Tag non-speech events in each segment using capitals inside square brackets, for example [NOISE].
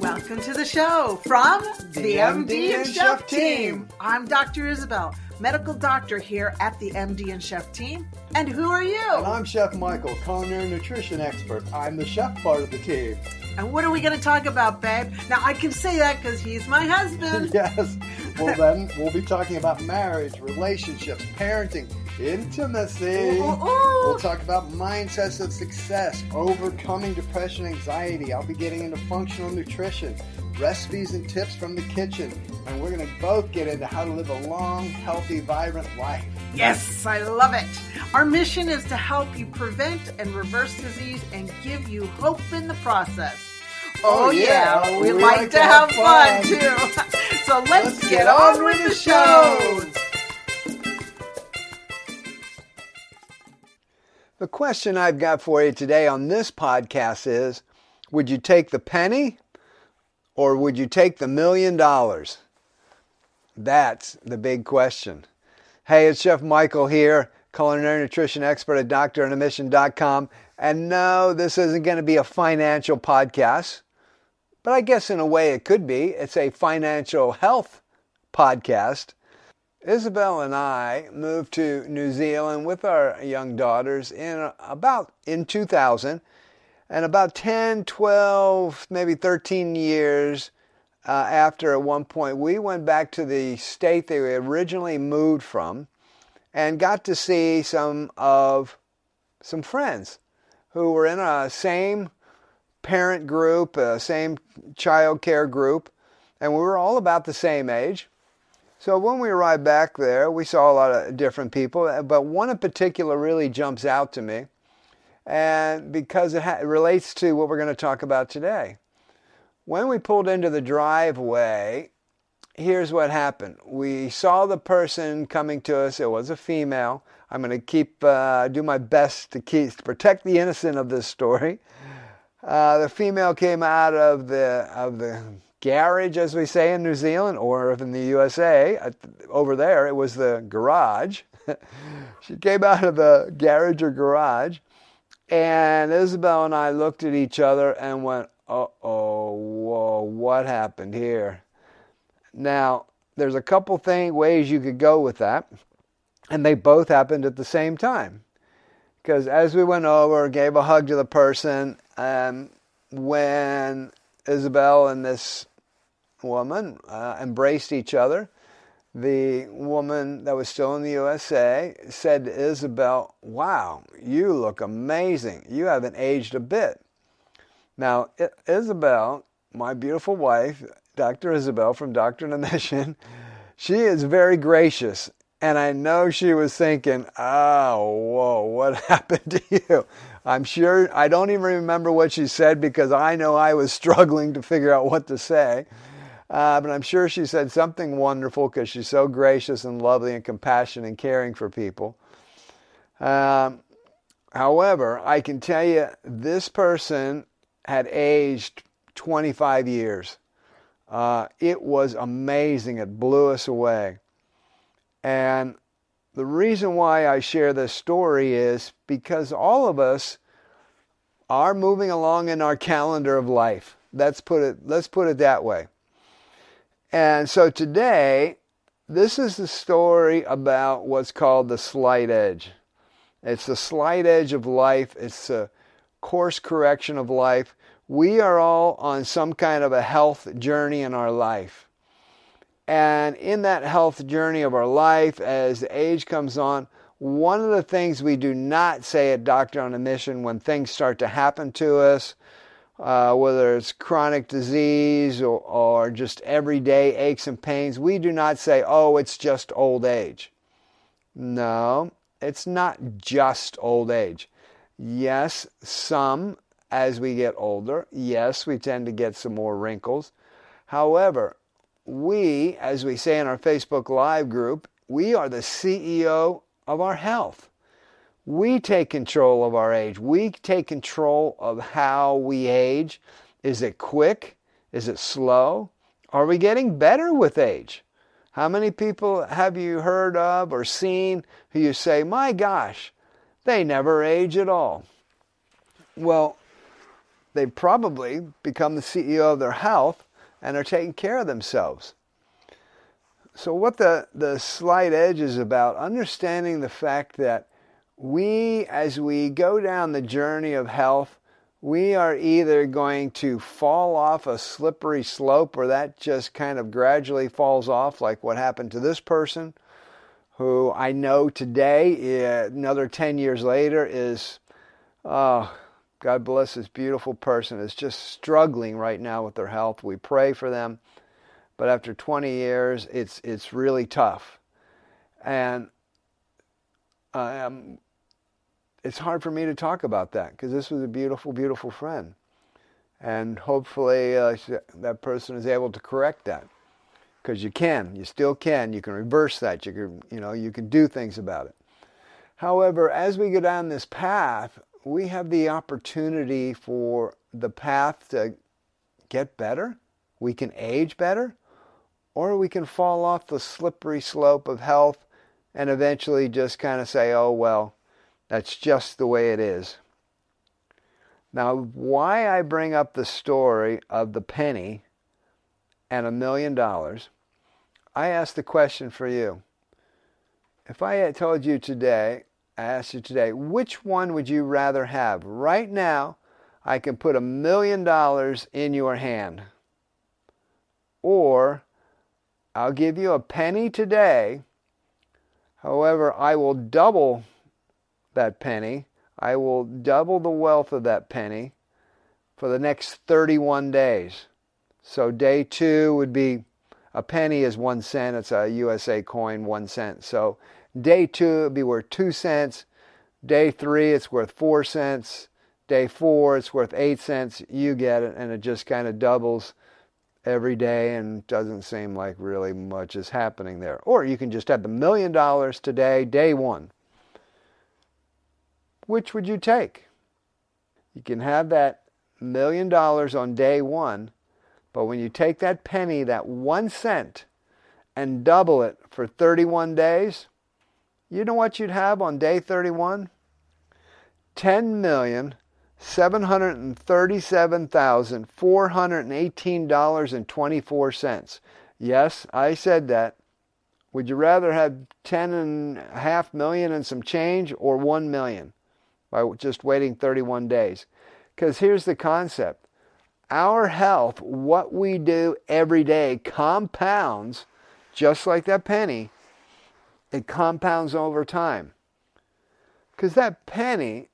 Welcome to the show from the, The MD, MD and Chef Chef team. team. I'm Dr. Isabel, medical doctor here at the MD and Chef team. And who are you? And I'm Chef Michael, culinary nutrition expert. I'm the chef part of the team. And what are we going to talk about, babe? Now, I can say that because he's my husband. [LAUGHS] yes. Well, then we'll be talking about marriage, relationships, parenting, intimacy. Ooh, ooh, ooh. We'll talk about mindsets of success, overcoming depression, anxiety. I'll be getting into functional nutrition, recipes and tips from the kitchen, and we're going to both get into how to live a long, healthy, vibrant life. Yes, I love it. Our mission is to help you prevent and reverse disease and give you hope in the process. Oh, Oh, yeah, yeah, we, we like, like to to have have fun, fun. too. [LAUGHS] so let's, get, on with the show. The question I've got for you today on this podcast is Would you take the penny or would you take the million dollars? That's the big question. Hey, it's Chef Michael here, culinary nutrition expert at doctoronamission.com. And no, this isn't going to be a financial podcast, but I guess in a way it could be. It's a financial health podcast. Isabel and I moved to New Zealand with our young daughters in about in 2000 and about 10, 12, maybe 13 years uh, after at one point we went back to the state they originally moved from and got to see some of some friends who were in a same parent group, uh, same child care group, and we were all about the same age. So when we arrived back there, we saw a lot of different people, but one in particular really jumps out to me, and because it, ha- it relates to what we're going to talk about today. When we pulled into the driveway, here's what happened. We saw the person coming to us. It was a female. I'm going to keep uh, do my best to keep to protect the innocent of this story. Uh, the female came out of the of the garage, as we say in New Zealand, or in the USA. Over there, it was the garage. [LAUGHS] she came out of the garage or garage, and Isabel and I looked at each other and went, "Uh oh, whoa, what happened here?" Now, there's a couple thing ways you could go with that, and they both happened at the same time. Because as we went over, gave a hug to the person, um, when Isabel and this woman uh, embraced each other, the woman that was still in the USA said to Isabel, Wow, you look amazing. You haven't aged a bit. Now, Isabel, my beautiful wife, Dr. Isabel from Doctor on a Mission, she is very gracious. And I know she was thinking, oh, whoa, what [LAUGHS] happened to you? I'm sure, I don't even remember what she said because I know I was [LAUGHS] struggling to figure out what to say. Uh, but I'm sure she said something wonderful because she's so gracious and lovely and compassionate and caring for people. Um, however, I can tell you this person had aged 25 years. Uh, it was amazing. It blew us away. And the reason why I share this story is because all of us are moving along in our calendar of life. Let's put it, let's put it that way. And so today, this is the story about what's called the slight edge. It's the slight edge of life. It's the course correction of life. We are all on some kind of a health journey in our life. And in that health journey of our life, as age comes on, one of the things we do not say at Doctor on a Mission when things start to happen to us, uh, whether it's chronic disease or, or just everyday aches and pains, we do not say, oh, it's just old age. No, it's not just old age. Yes, some as we get older, yes, we tend to get some more wrinkles. However, we, as we say in our Facebook Live group, we are the CEO of our health. We take control of our age. We take control of how we age. Is it quick? Is it slow? Are we getting better with age? How many people have you heard of or seen who you say, my gosh, they never age at all? Well, they probably become the CEO of their health and are taking care of themselves. So, what the, the slight edge is about, understanding the fact that we, as we go down the journey of health, we are either going to fall off a slippery slope or that just kind of gradually falls off, like what happened to this person, who I know today, eh, another 10 years later, is, oh, God bless this beautiful person, is just struggling right now with their health. We pray for them. But after 20 years, it's, it's really tough. And um, it's hard for me to talk about that because this was a beautiful, beautiful friend. And hopefully uh, that person is able to correct that because you can, you still can. You can reverse that. You can, you know, you can do things about it. However, as we go down this path, we have the opportunity for the path to get better. We can age better, or we can fall off the slippery slope of health and eventually just kind of say, oh, well, that's just the way it is. Now, why I bring up the story of the penny and a million dollars, I ask the question for you. If I had told you today, I asked you today, which one would you rather have? Right now, I can put a million dollars in your hand. Or I'll give you a penny today. However, I will double that penny. I will double the wealth of that penny for the next 31 days. So day two would be a penny is one cent. It's a USA coin, one cent. So day two it'd be worth two cents. Day three, it's worth four cents. Day four, it's worth eight cents. You get it, and it just kind of doubles every day and doesn't seem like really much is happening there. Or you can just have the million dollars today, day one. Which would you take? You can have that million dollars on day one, but when you take that penny, that one cent, and double it for 31 days, you know what you'd have on day 31? Ten million seven hundred and thirty-seven thousand four hundred and eighteen dollars and twenty-four. Yes, I said that. Would you rather have ten and a half million and some change or one million? by just waiting 31 days. Because here's the concept our health, what we do every day, compounds just like that penny, it compounds over time. Because that penny,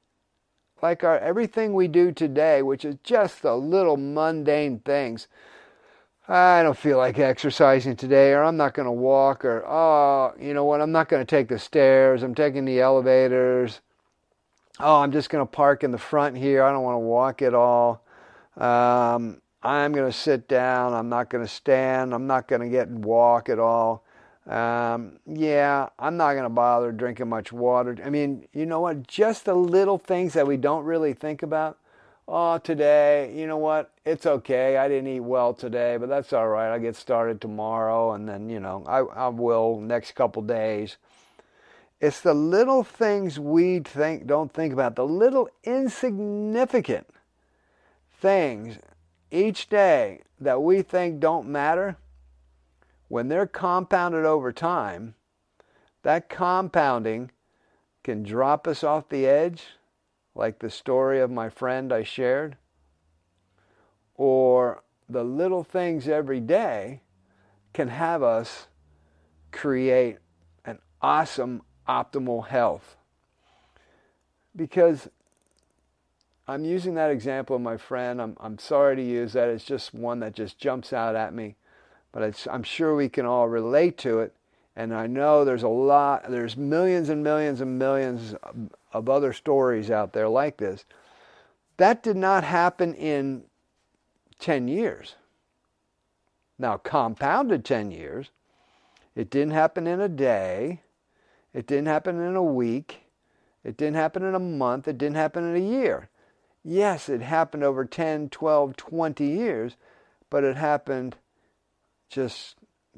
like our everything we do today, which is just the little mundane things, I don't feel like exercising today, or I'm not going to walk, or oh, you know what, I'm not going to take the stairs, I'm taking the elevators, oh, I'm just going to park in the front here. I don't want to walk at all. Um, I'm going to sit down. I'm not going to stand. I'm not going to get and walk at all. Um, yeah, I'm not going to bother drinking much water. I mean, you know what? Just the little things that we don't really think about. Oh, today, you know what? It's okay. I didn't eat well today, but that's all right. I'll get started tomorrow, and then, you know, I, I will next couple days. It's the little things we think don't think about, the little insignificant things each day that we think don't matter. When they're compounded over time, that compounding can drop us off the edge, like the story of my friend I shared, or the little things every day can have us create an awesome optimal health. Because I'm using that example of my friend. I'm, I'm sorry to use that. It's just one that just jumps out at me. But I'm sure we can all relate to it. And I know there's a lot, there's millions and millions and millions of other stories out there like this. That did not happen in 10 years. Now, compounded 10 years. It didn't happen in a day. It didn't happen in a week. It didn't happen in a month. It didn't happen in a year. Yes, it happened over 10, 12, 20 years, but it happened just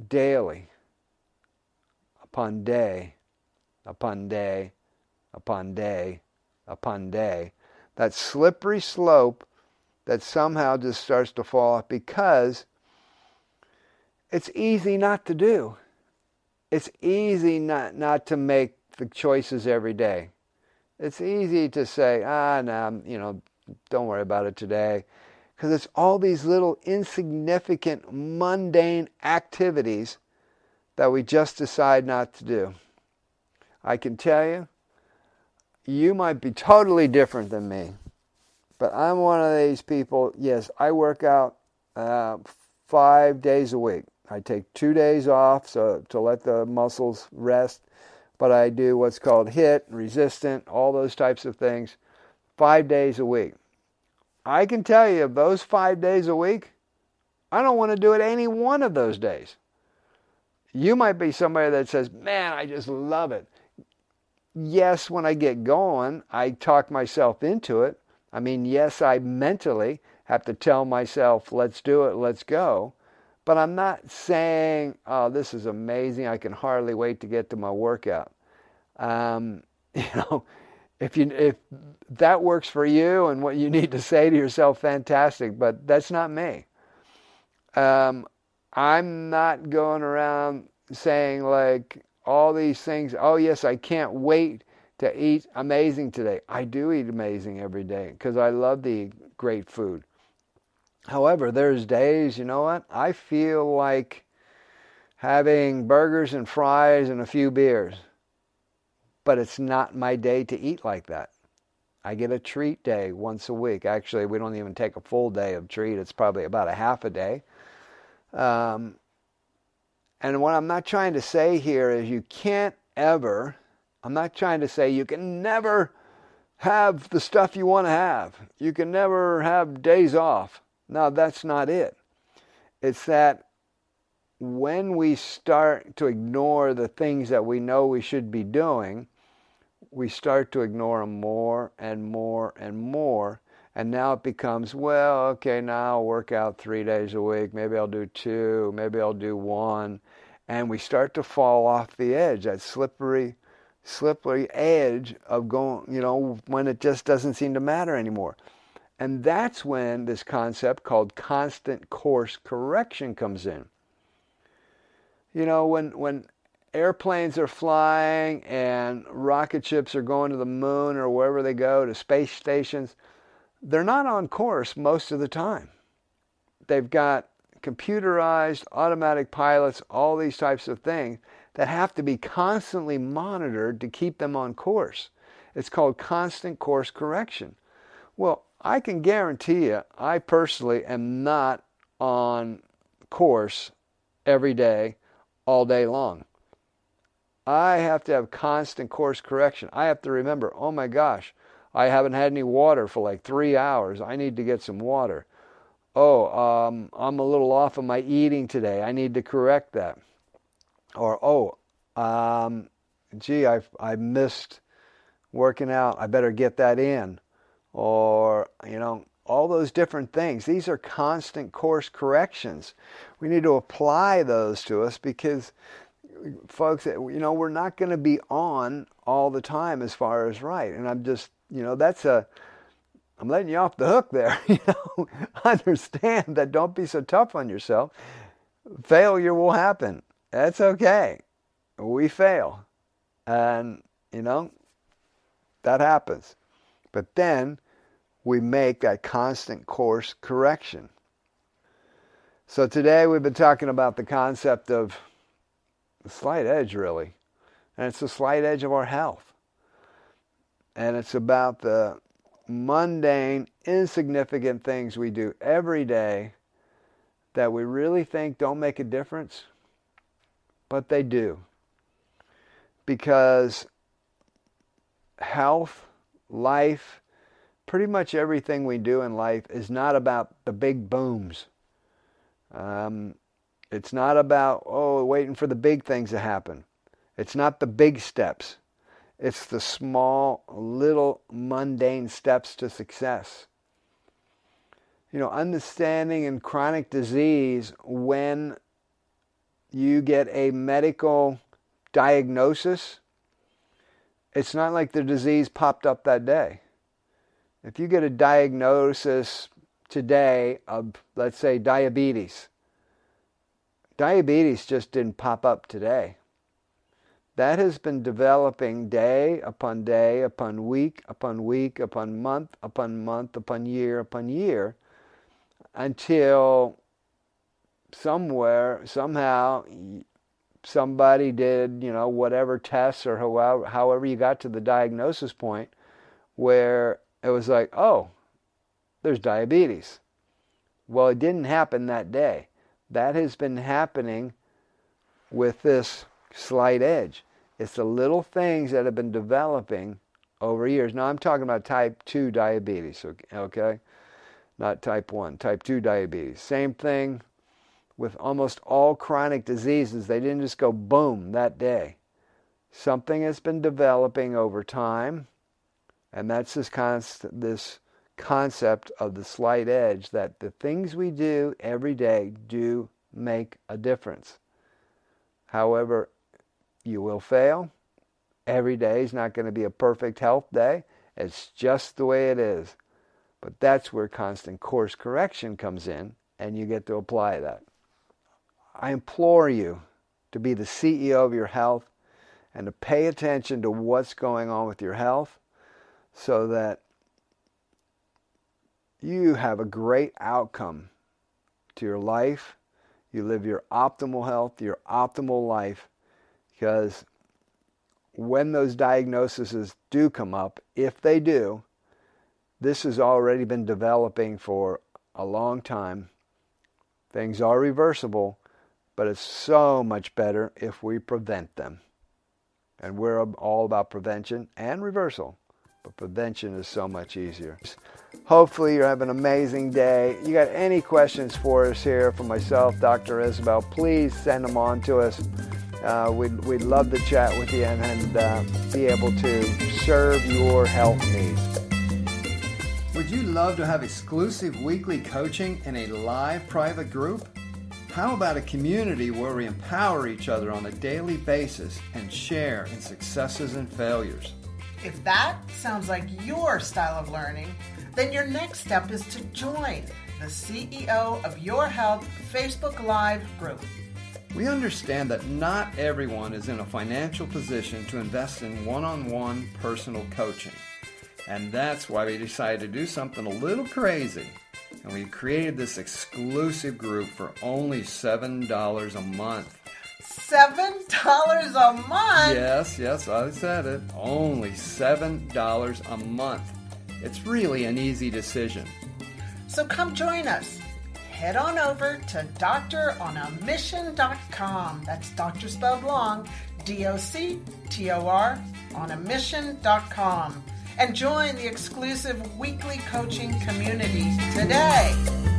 daily, upon day, upon day, upon day, upon day. That slippery slope that somehow just starts to fall off because it's easy not to do. It's easy not, not to make the choices every day. It's easy to say, ah, no, you know, don't worry about it today. Because it's all these little insignificant, mundane activities that we just decide not to do. I can tell you, you might be totally different than me, but I'm one of these people. Yes, I work out uh, five days a week. I take two days off so to let the muscles rest, but I do what's called HIIT, resistant, all those types of things, five days a week. I can tell you, those five days a week, I don't want to do it any one of those days. You might be somebody that says, Man, I just love it. Yes, when I get going, I talk myself into it. I mean, yes, I mentally have to tell myself, Let's do it, let's go. But I'm not saying, Oh, this is amazing. I can hardly wait to get to my workout. Um, [LAUGHS] you know, if you if that works for you and what you [LAUGHS] need to say to yourself, fantastic. But that's not me. Um, I'm not going around saying like all these things. Oh yes, I can't wait to eat amazing today. I do eat amazing every day because I love the great food. However, there's days, you know what? I feel like having burgers and fries and a few beers but it's not my day to eat like that. I get a treat day once a week. Actually, we don't even take a full day of treat. It's probably about a half a day. Um, and what I'm not trying to say here is you can't ever, I'm not trying to say you can never have the stuff you want to have. You can never have days off. No, that's not it. It's that when we start to ignore the things that we know we should be doing, we start to ignore them more and more and more. And now it becomes, well, okay, now I'll work out three days a week. Maybe I'll do two. Maybe I'll do one. And we start to fall off the edge, that slippery, slippery edge of going, you know, when it just doesn't seem to matter anymore. And that's when this concept called constant course correction comes in. You know, when, when airplanes are flying and rocket ships are going to the moon or wherever they go to space stations, they're not on course most of the time. They've got computerized automatic pilots, all these types of things that have to be constantly monitored to keep them on course. It's called constant course correction. Well, I can guarantee you, I personally am not on course every day, all day long. I have to have constant course correction. I have to remember, oh my gosh, I haven't had any water for like three hours. I need to get some water. Oh, um, I'm a little off of my eating today. I need to correct that. Or, oh, um, gee, I, I missed working out. I better get that in. Or, you know, all those different things. These are constant course corrections. We need to apply those to us because folks, that you know, we're not going to be on all the time as far as right. And I'm just, you know, that's a, I'm letting you off the hook there. [LAUGHS] You know, [LAUGHS] understand that. Don't be so tough on yourself. Failure will happen. That's okay. We fail, and you know, that happens. But then we make that constant course correction. So today we've been talking about the concept of slight edge, really. And it's the slight edge of our health. And it's about the mundane, insignificant things we do every day that we really think don't make a difference, but they do. Because health, life, pretty much everything we do in life is not about the big booms. Um, it's not about, oh, waiting for the big things to happen. It's not the big steps. It's the small, little, mundane steps to success. You know, understanding in chronic disease when you get a medical diagnosis, it's not like the disease popped up that day. If you get a diagnosis today of, let's say, diabetes. Diabetes just didn't pop up today. That has been developing day upon day, upon week, upon week, upon month, upon month, upon year, upon year, until somewhere, somehow, somebody did, you know, whatever tests or however, however you got to the diagnosis point where it was like, oh, there's diabetes. Well, it didn't happen that day. That has been happening with this slight edge. It's the little things that have been developing over years. Now, I'm talking about type 2 diabetes, okay? Not type 1, type 2 diabetes. Same thing with almost all chronic diseases. They didn't just go boom that day. Something has been developing over time, and that's this, const- this concept of the slight edge that the things we do every day do make a difference. However, you will fail. Every day is not going to be a perfect health day. It's just the way it is. But that's where constant course correction comes in, and you get to apply that. I implore you to be the CEO of your health and to pay attention to what's going on with your health so that you have a great outcome to your life. You live your optimal health, your optimal life, because when those diagnoses do come up, if they do, this has already been developing for a long time. Things are reversible, but it's so much better if we prevent them. And we're all about prevention and reversal, but prevention is so much easier. Hopefully, you're having an amazing day. You got any questions for us here from myself, Dr. Isabel, please send them on to us. Uh, we'd, we'd love to chat with you and, and uh, be able to serve your health needs. Would you love to have exclusive weekly coaching in a live private group? How about a community where we empower each other on a daily basis and share in successes and failures? If that sounds like your style of learning, then your next step is to join the CEO of Your Health Facebook Live group. We understand that not everyone is in a financial position to invest in one on one personal coaching. And that's why we decided to do something a little crazy and we created this exclusive group for only $7 a month. $7 a month? Yes, yes, I said it. Only $7 a month. It's really an easy decision. So come join us. Head on over to doctoronamission.com. That's doctor spelled long, D O C T O R, on a mission.com and join the exclusive weekly coaching community today.